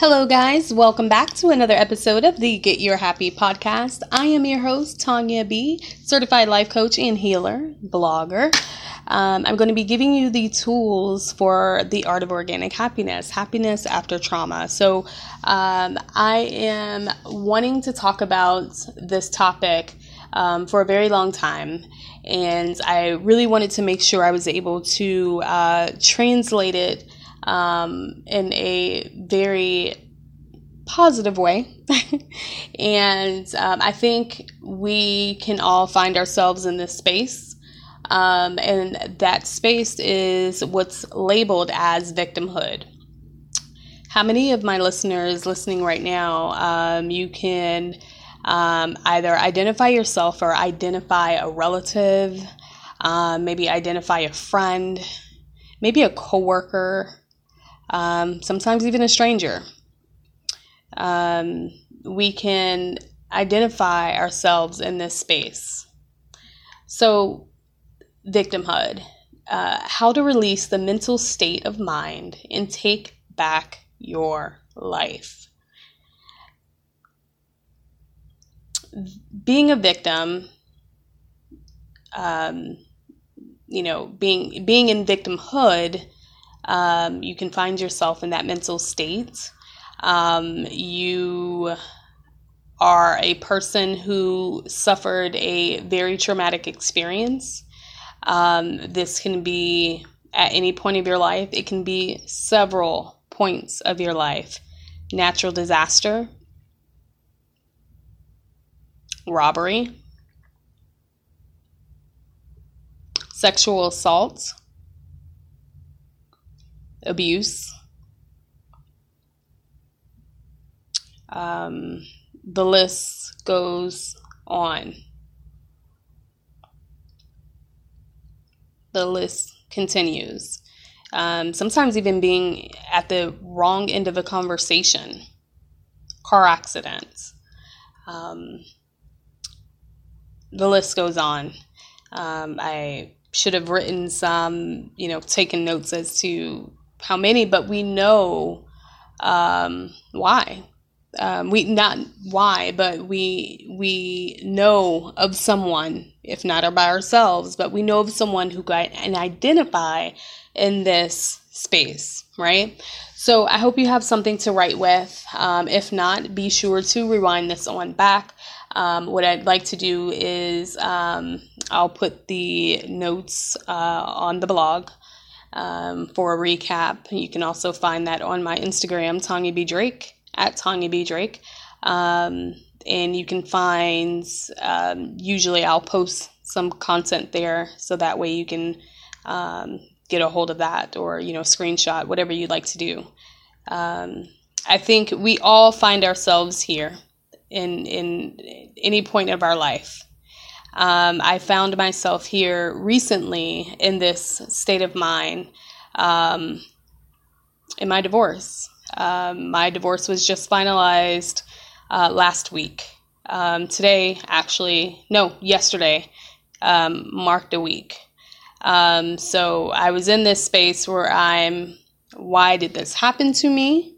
Hello, guys. Welcome back to another episode of the Get Your Happy podcast. I am your host, Tanya B., certified life coach and healer, blogger. Um, I'm going to be giving you the tools for the art of organic happiness, happiness after trauma. So, um, I am wanting to talk about this topic um, for a very long time. And I really wanted to make sure I was able to uh, translate it um, in a very positive way. and um, I think we can all find ourselves in this space. Um, and that space is what's labeled as victimhood. How many of my listeners listening right now, um, you can um, either identify yourself or identify a relative, um, maybe identify a friend, maybe a coworker, um, sometimes even a stranger. Um, we can identify ourselves in this space. So, victimhood, uh, how to release the mental state of mind and take back your life. Being a victim, um, you know, being being in victimhood um, you can find yourself in that mental state. Um, you are a person who suffered a very traumatic experience. Um, this can be at any point of your life, it can be several points of your life. Natural disaster, robbery, sexual assault, abuse. Um, the list goes on. The list continues. Um, sometimes even being at the wrong end of a conversation, car accidents. Um, the list goes on. Um, I should have written some, you know, taken notes as to how many, but we know um, why. Um, we not why, but we we know of someone, if not by ourselves, but we know of someone who got and identify in this space, right? So I hope you have something to write with. Um, if not, be sure to rewind this on back. Um, what I'd like to do is um, I'll put the notes uh, on the blog um, for a recap. You can also find that on my Instagram, Tanya B. Drake, at Tanya B. Drake. Um, and you can find, um, usually I'll post some content there so that way you can um, get a hold of that or, you know, screenshot, whatever you'd like to do. Um, I think we all find ourselves here in, in any point of our life. Um, I found myself here recently in this state of mind um, in my divorce. Um, my divorce was just finalized uh, last week. Um, today, actually, no, yesterday, um, marked a week. Um, so I was in this space where I'm, why did this happen to me?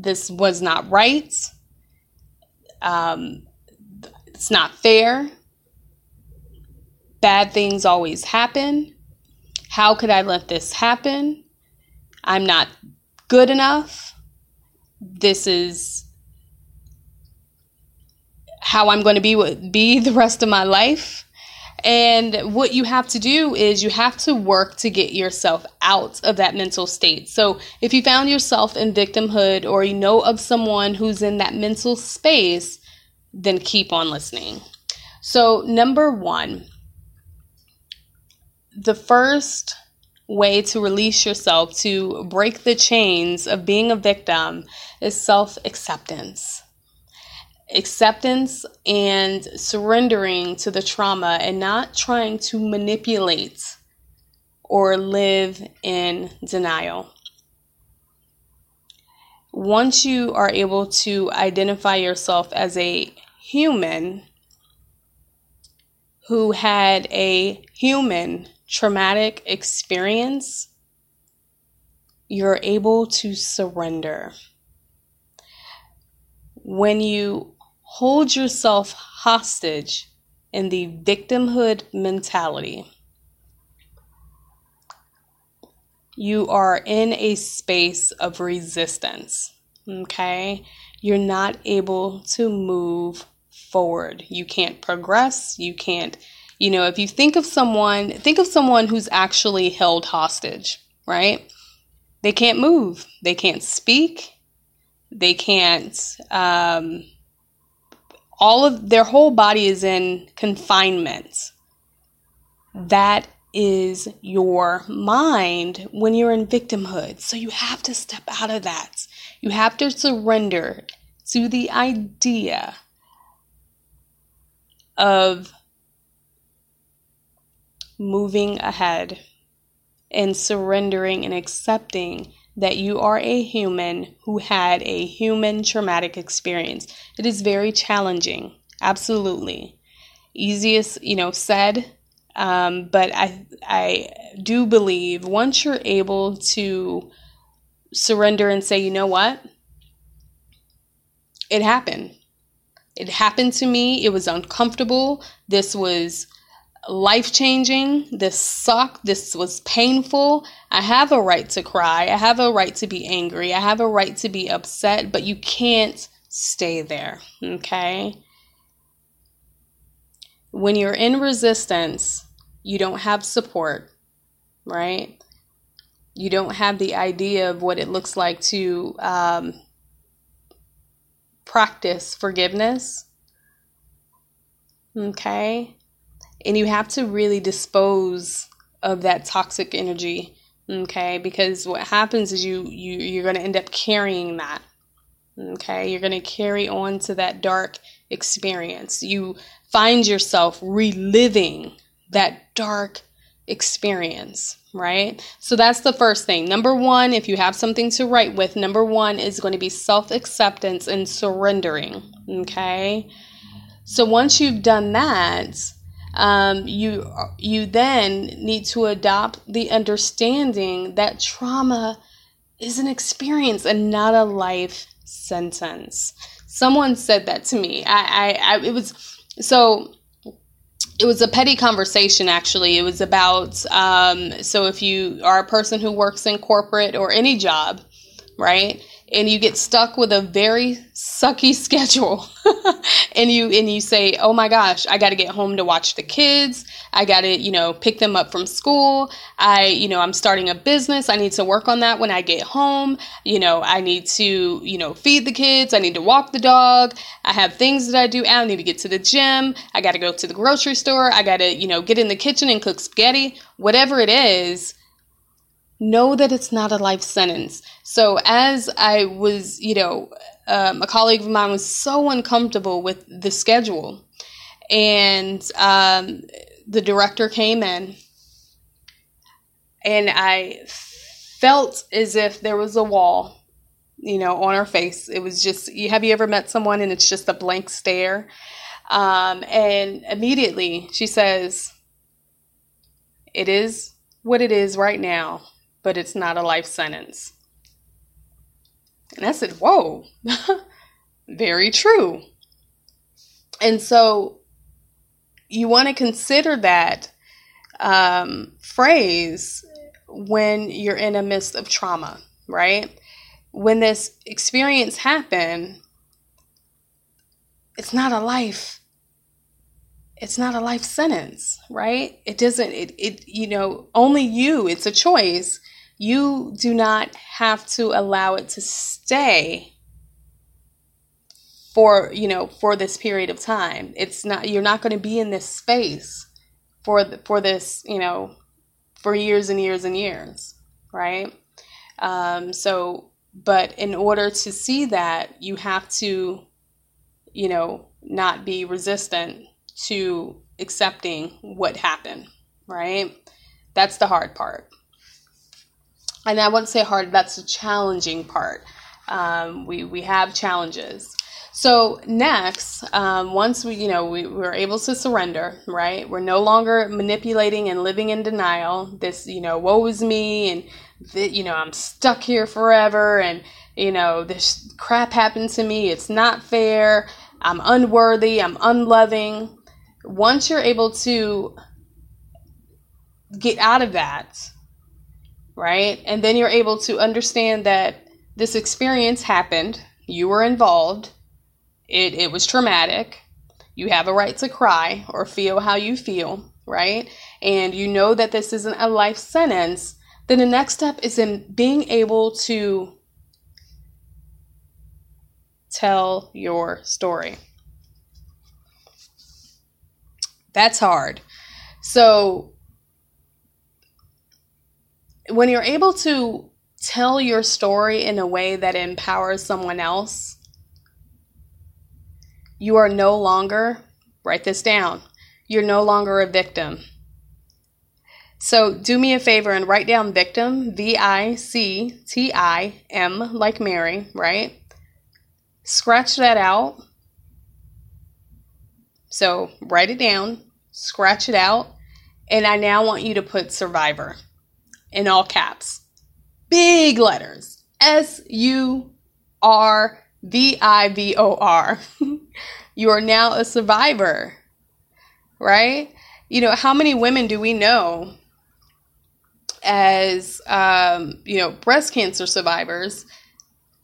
this was not right. Um, it's not fair. Bad things always happen. How could I let this happen? I'm not good enough. This is how I'm going to be be the rest of my life. And what you have to do is you have to work to get yourself out of that mental state. So if you found yourself in victimhood or you know of someone who's in that mental space, then keep on listening. So, number one, the first way to release yourself, to break the chains of being a victim, is self acceptance. Acceptance and surrendering to the trauma and not trying to manipulate or live in denial once you are able to identify yourself as a human who had a human traumatic experience, you're able to surrender. When you hold yourself hostage in the victimhood mentality, you are in a space of resistance. Okay? You're not able to move forward. You can't progress. You can't, you know, if you think of someone, think of someone who's actually held hostage, right? They can't move, they can't speak, they can't, um, all of their whole body is in confinement. That is your mind when you're in victimhood. So you have to step out of that. You have to surrender to the idea of moving ahead and surrendering and accepting that you are a human who had a human traumatic experience. It is very challenging, absolutely. Easiest, you know, said um, but I, I do believe once you're able to surrender and say, you know what? It happened. It happened to me. It was uncomfortable. This was life changing. This sucked. This was painful. I have a right to cry. I have a right to be angry. I have a right to be upset, but you can't stay there. Okay? When you're in resistance, you don't have support, right? You don't have the idea of what it looks like to um, practice forgiveness. Okay. And you have to really dispose of that toxic energy. Okay. Because what happens is you, you you're going to end up carrying that. Okay. You're going to carry on to that dark experience. You find yourself reliving that dark experience, right? So that's the first thing. Number one, if you have something to write with, number one is going to be self acceptance and surrendering, okay? So once you've done that, um, you you then need to adopt the understanding that trauma is an experience and not a life sentence. Someone said that to me. I, I, I it was so it was a petty conversation actually. It was about um, so if you are a person who works in corporate or any job right and you get stuck with a very sucky schedule. And you and you say oh my gosh i got to get home to watch the kids. I got to you know pick them up from school. I you know i'm starting a business. I need to work on that when i get home. You know i need to you know feed the kids. I need to walk the dog. I have things that i do. I need to get to the gym. I got to go to the grocery store. I got to you know get in the kitchen and cook spaghetti. Whatever it is know that it's not a life sentence. So, as I was, you know, um, a colleague of mine was so uncomfortable with the schedule, and um, the director came in, and I felt as if there was a wall, you know, on her face. It was just, have you ever met someone and it's just a blank stare? Um, and immediately she says, It is what it is right now but it's not a life sentence. And I said, Whoa, very true. And so you want to consider that um, phrase when you're in a midst of trauma, right? When this experience happened, it's not a life it's not a life sentence, right? It doesn't, it, it, you know, only you, it's a choice. You do not have to allow it to stay for, you know, for this period of time. It's not, you're not going to be in this space for, the, for this, you know, for years and years and years, right? Um, so, but in order to see that, you have to, you know, not be resistant to accepting what happened, right? That's the hard part. And I wouldn't say hard, that's the challenging part. Um, we, we have challenges. So next, um, once we, you know, we were able to surrender, right? We're no longer manipulating and living in denial. This, you know, woe is me, and that, you know, I'm stuck here forever and, you know, this crap happened to me. It's not fair. I'm unworthy. I'm unloving. Once you're able to get out of that, right? And then you're able to understand that this experience happened, you were involved, it, it was traumatic. You have a right to cry or feel how you feel, right? And you know that this isn't a life sentence. Then the next step is in being able to tell your story. That's hard. So, when you're able to tell your story in a way that empowers someone else, you are no longer, write this down, you're no longer a victim. So do me a favor and write down victim, V I C T I M, like Mary, right? Scratch that out. So write it down, scratch it out, and I now want you to put survivor in all caps. Big letters. S U R V I V O R. You are now a survivor, right? You know, how many women do we know as, um, you know, breast cancer survivors?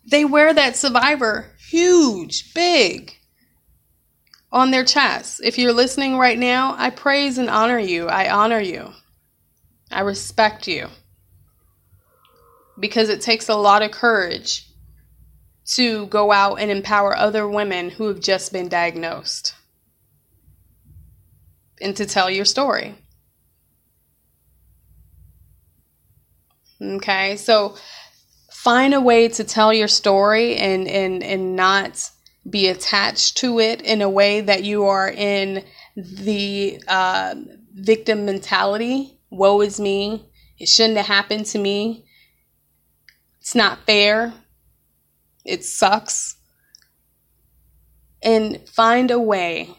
They wear that survivor huge, big on their chest. If you're listening right now, I praise and honor you. I honor you. I respect you. Because it takes a lot of courage to go out and empower other women who have just been diagnosed and to tell your story. Okay, so find a way to tell your story and, and, and not be attached to it in a way that you are in the uh, victim mentality. Woe is me. It shouldn't have happened to me. It's not fair. It sucks. And find a way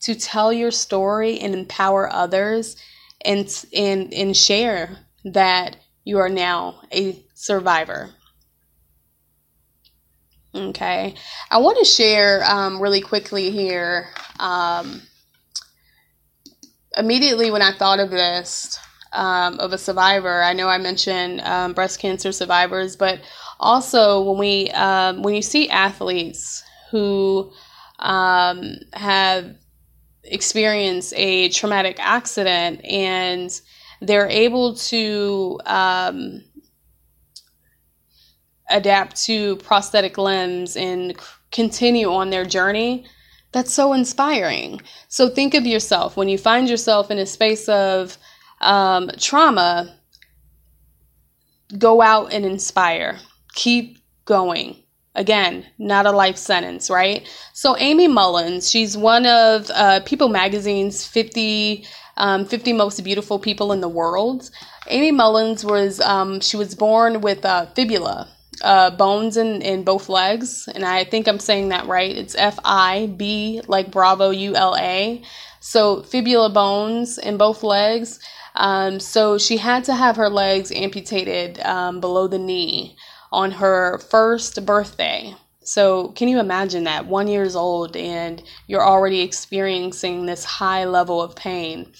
to tell your story and empower others and, and, and share that you are now a survivor. Okay, I want to share um, really quickly here. Um, immediately when I thought of this, um, of a survivor, I know I mentioned um, breast cancer survivors, but also when we um, when you see athletes who um, have experienced a traumatic accident and they're able to um, adapt to prosthetic limbs and continue on their journey that's so inspiring so think of yourself when you find yourself in a space of um, trauma go out and inspire keep going. Again, not a life sentence, right? So, Aimee Mullins, she's one of uh, People Magazine's 50, um, 50 most beautiful people in the world. Aimee Mullins was, um, she was born with uh, fibula, uh, bones in, in both legs. And I think I'm saying that right. It's F I B, like Bravo, U L A. So, fibula bones in both legs. Um, so, she had to have her legs amputated um, below the knee on her first birthday. So, can you imagine that? One years old, and you're already experiencing this high level of pain.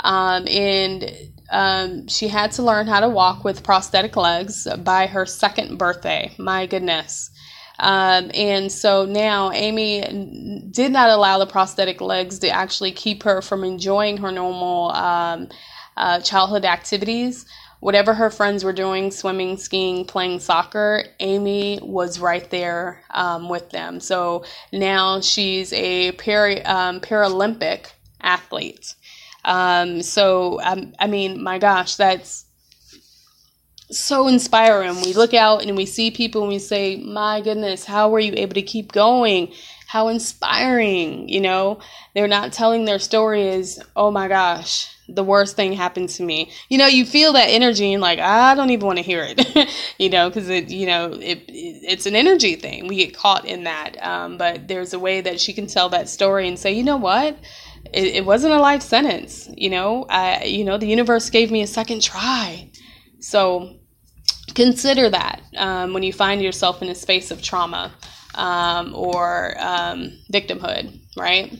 Um, and um, she had to learn how to walk with prosthetic legs by her second birthday. My goodness. Um, and so now Aimee did not allow the prosthetic legs to actually keep her from enjoying her normal um, uh, childhood activities whatever her friends were doing swimming, skiing, playing soccer Aimee was right there um, with them. So now she's a para, um, Paralympic athlete. Um, so, um, I mean, my gosh, that's so inspiring. We look out and we see people and we say, my goodness, how were you able to keep going? How inspiring, you know? They're not telling their story as, oh my gosh, the worst thing happened to me. You know, you feel that energy and like, I don't even want to hear it, you know, because it, you know, it, it's an energy thing. We get caught in that. Um, but there's a way that she can tell that story and say, you know what? It, it wasn't a life sentence. You know, I, you know, the universe gave me a second try. So consider that um, when you find yourself in a space of trauma um, or um, victimhood, right?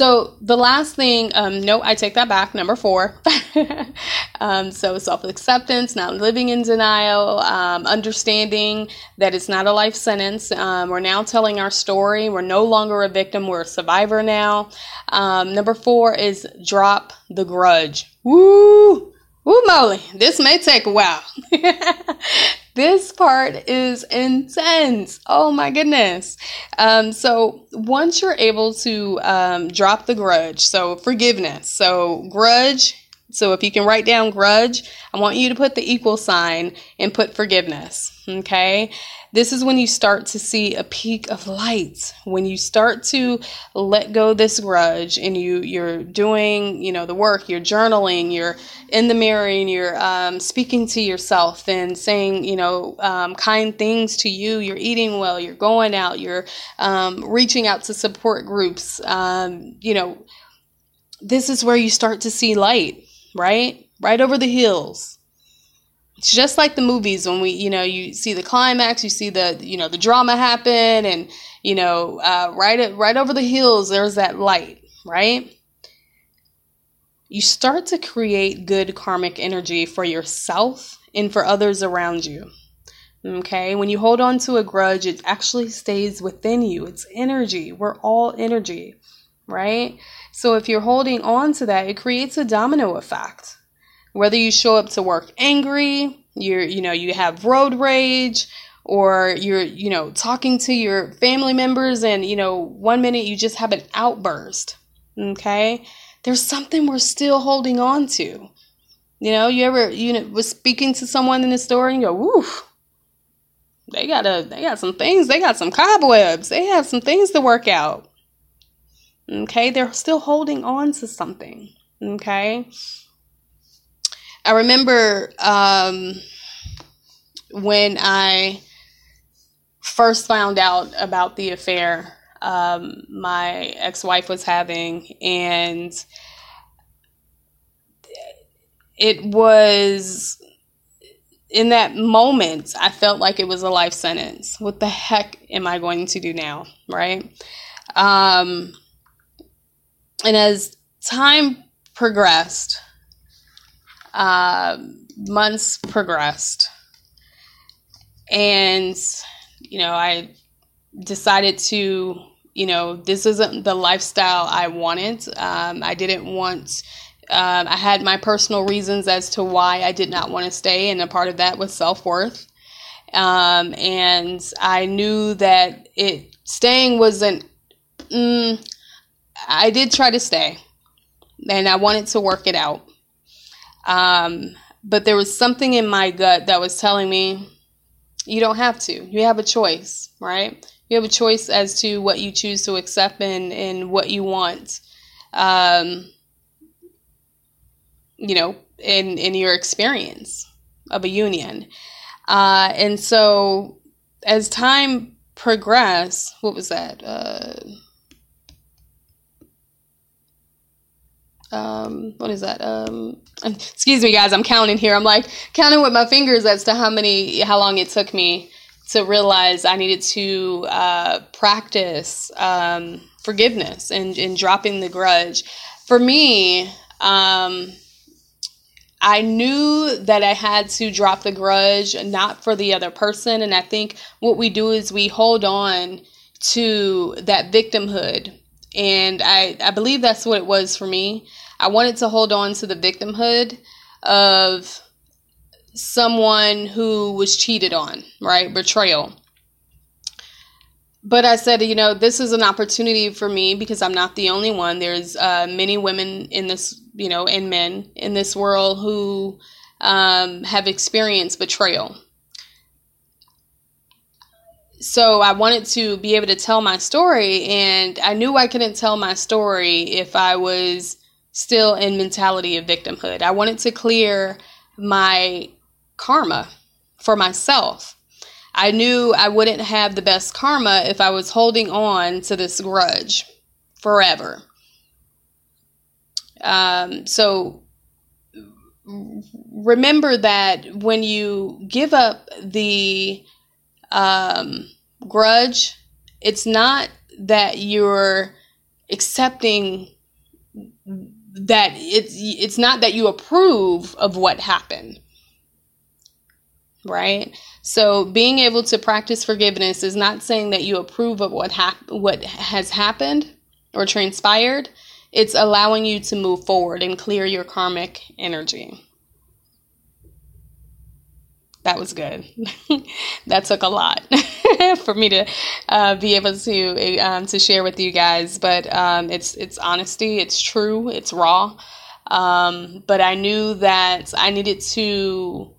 So the last thing, um, no, I take that back. Number four. um, so self acceptance, not living in denial, um, understanding that it's not a life sentence. Um, we're now telling our story. We're no longer a victim. We're a survivor now. Um, number four is drop the grudge. Woo! Woo moly, this may take a while. this part is intense. Oh my goodness. Um, so once you're able to um, drop the grudge, so forgiveness, so grudge. So if you can write down grudge, I want you to put the equal sign and put forgiveness. Okay. This is when you start to see a peak of light. When you start to let go this grudge and you you're doing, you know, the work, you're journaling, you're in the mirror and you're um, speaking to yourself and saying, you know, um, kind things to you. You're eating well. You're going out. You're um, reaching out to support groups. Um, you know, this is where you start to see light, right? Right over the hills. It's just like the movies when we you know you see the climax you see the you know the drama happen and you know uh, right right over the hills there's that light right? You start to create good karmic energy for yourself and for others around you okay? When you hold on to a grudge it actually stays within you. It's energy. We're all energy right so if you're holding on to that it creates a domino effect whether you show up to work angry, you're, you know, you have road rage, or you're, you know, talking to your family members and, you know, one minute you just have an outburst. Okay. There's something we're still holding on to. You know, you ever, you know, was speaking to someone in the store and you go, woo, they got a, they got some things, they got some cobwebs, they have some things to work out. Okay. They're still holding on to something. Okay. I remember um, when I first found out about the affair um, my ex wife was having, and it was in that moment, I felt like it was a life sentence. What the heck am I going to do now? Right? Um, and as time progressed, uh, months progressed. And, you know, I decided to, you know, this isn't the lifestyle I wanted. Um, I didn't want, um, I had my personal reasons as to why I did not want to stay, and a part of that was self worth. Um, and I knew that it staying wasn't. Mm, I did try to stay, and I wanted to work it out. Um, but there was something in my gut that was telling me, you don't have to. You have a choice, right? You have a choice as to what you choose to accept and, and what you want. Um, you know, in in your experience of a union. Uh, and so as time progressed, what was that? Uh, um, what is that? Um, excuse me, guys. I'm counting here. I'm like counting with my fingers as to how many, how long it took me to realize I needed to uh, practice um, forgiveness and, and dropping the grudge. For me, um, I knew that I had to drop the grudge, not for the other person. And I think what we do is we hold on to that victimhood. And I, I believe that's what it was for me. I wanted to hold on to the victimhood of someone who was cheated on, right? Betrayal. But I said, you know, this is an opportunity for me because I'm not the only one. There's uh, many women in this, you know, and men in this world who um, have experienced betrayal. So I wanted to be able to tell my story, and I knew I couldn't tell my story if I was still in mentality of victimhood. I wanted to clear my karma for myself. I knew I wouldn't have the best karma if I was holding on to this grudge forever. Um, so remember that when you give up the um, grudge, it's not that you're accepting that it's it's not that you approve of what happened right? So being able to practice forgiveness is not saying that you approve of what hap- what has happened or transpired. It's allowing you to move forward and clear your karmic energy that was good. that took a lot for me to uh, be able to um, to share with you guys. But um, it's it's honesty. It's true. It's raw. Um, but I knew that I needed to.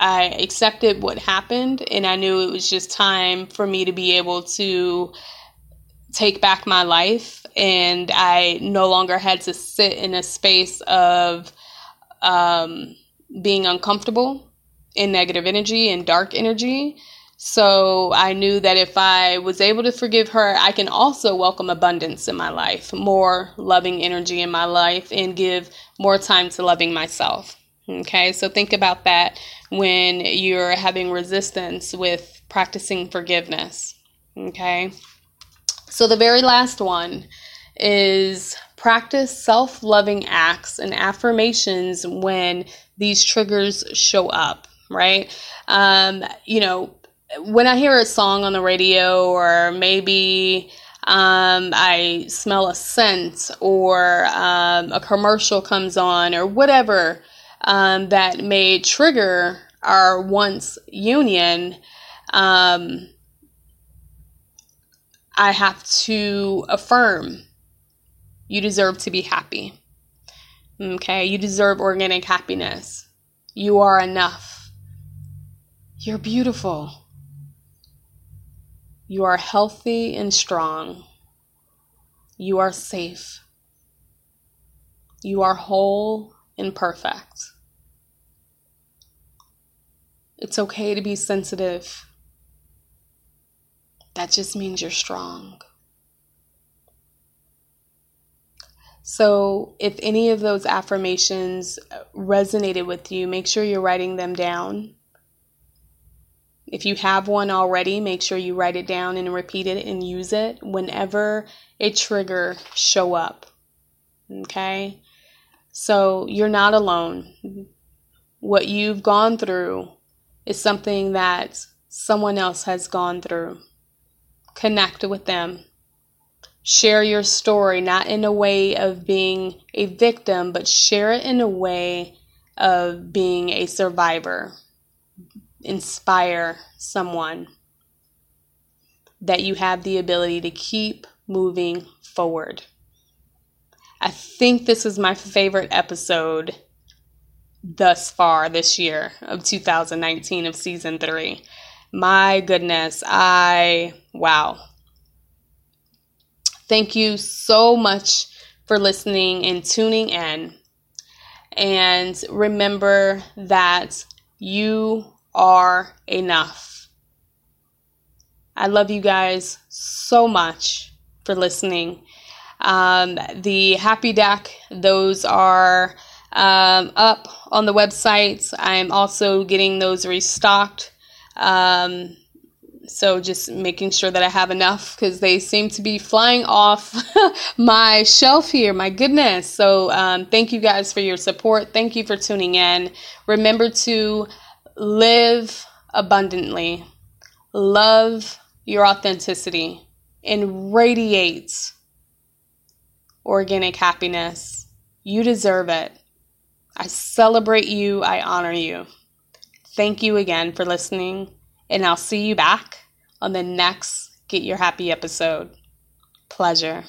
I accepted what happened, and I knew it was just time for me to be able to take back my life. And I no longer had to sit in a space of um, being uncomfortable in negative energy and dark energy. So I knew that if I was able to forgive her, I can also welcome abundance in my life, more loving energy in my life, and give more time to loving myself. Okay, so think about that when you're having resistance with practicing forgiveness. Okay, so the very last one is practice self loving acts and affirmations when these triggers show up right? Um, you know, when I hear a song on the radio or maybe um, I smell a scent or um, a commercial comes on or whatever um, that may trigger our once union, um, I have to affirm you deserve to be happy. Okay, you deserve organic happiness. You are enough. You're beautiful. You are healthy and strong. You are safe. You are whole and perfect. It's okay to be sensitive. That just means you're strong. So, if any of those affirmations resonated with you, make sure you're writing them down if you have one already, make sure you write it down and repeat it and use it whenever a trigger show up. Okay? So you're not alone. What you've gone through is something that someone else has gone through. Connect with them. Share your story, not in a way of being a victim, but share it in a way of being a survivor inspire someone that you have the ability to keep moving forward. I think this is my favorite episode thus far this year of 2019 of season three. My goodness, I, wow. Thank you so much for listening and tuning in. And remember that you are enough. I love you guys so much for listening. Um, the Happy Deck, those are um, up on the website. I'm also getting those restocked. Um, so just making sure that I have enough because they seem to be flying off my shelf here. My goodness. So um, thank you guys for your support. Thank you for tuning in. Remember to live abundantly, love your authenticity, and radiate organic happiness. You deserve it. I celebrate you. I honor you. Thank you again for listening, and I'll see you back on the next Get Your Happy episode. Pleasure.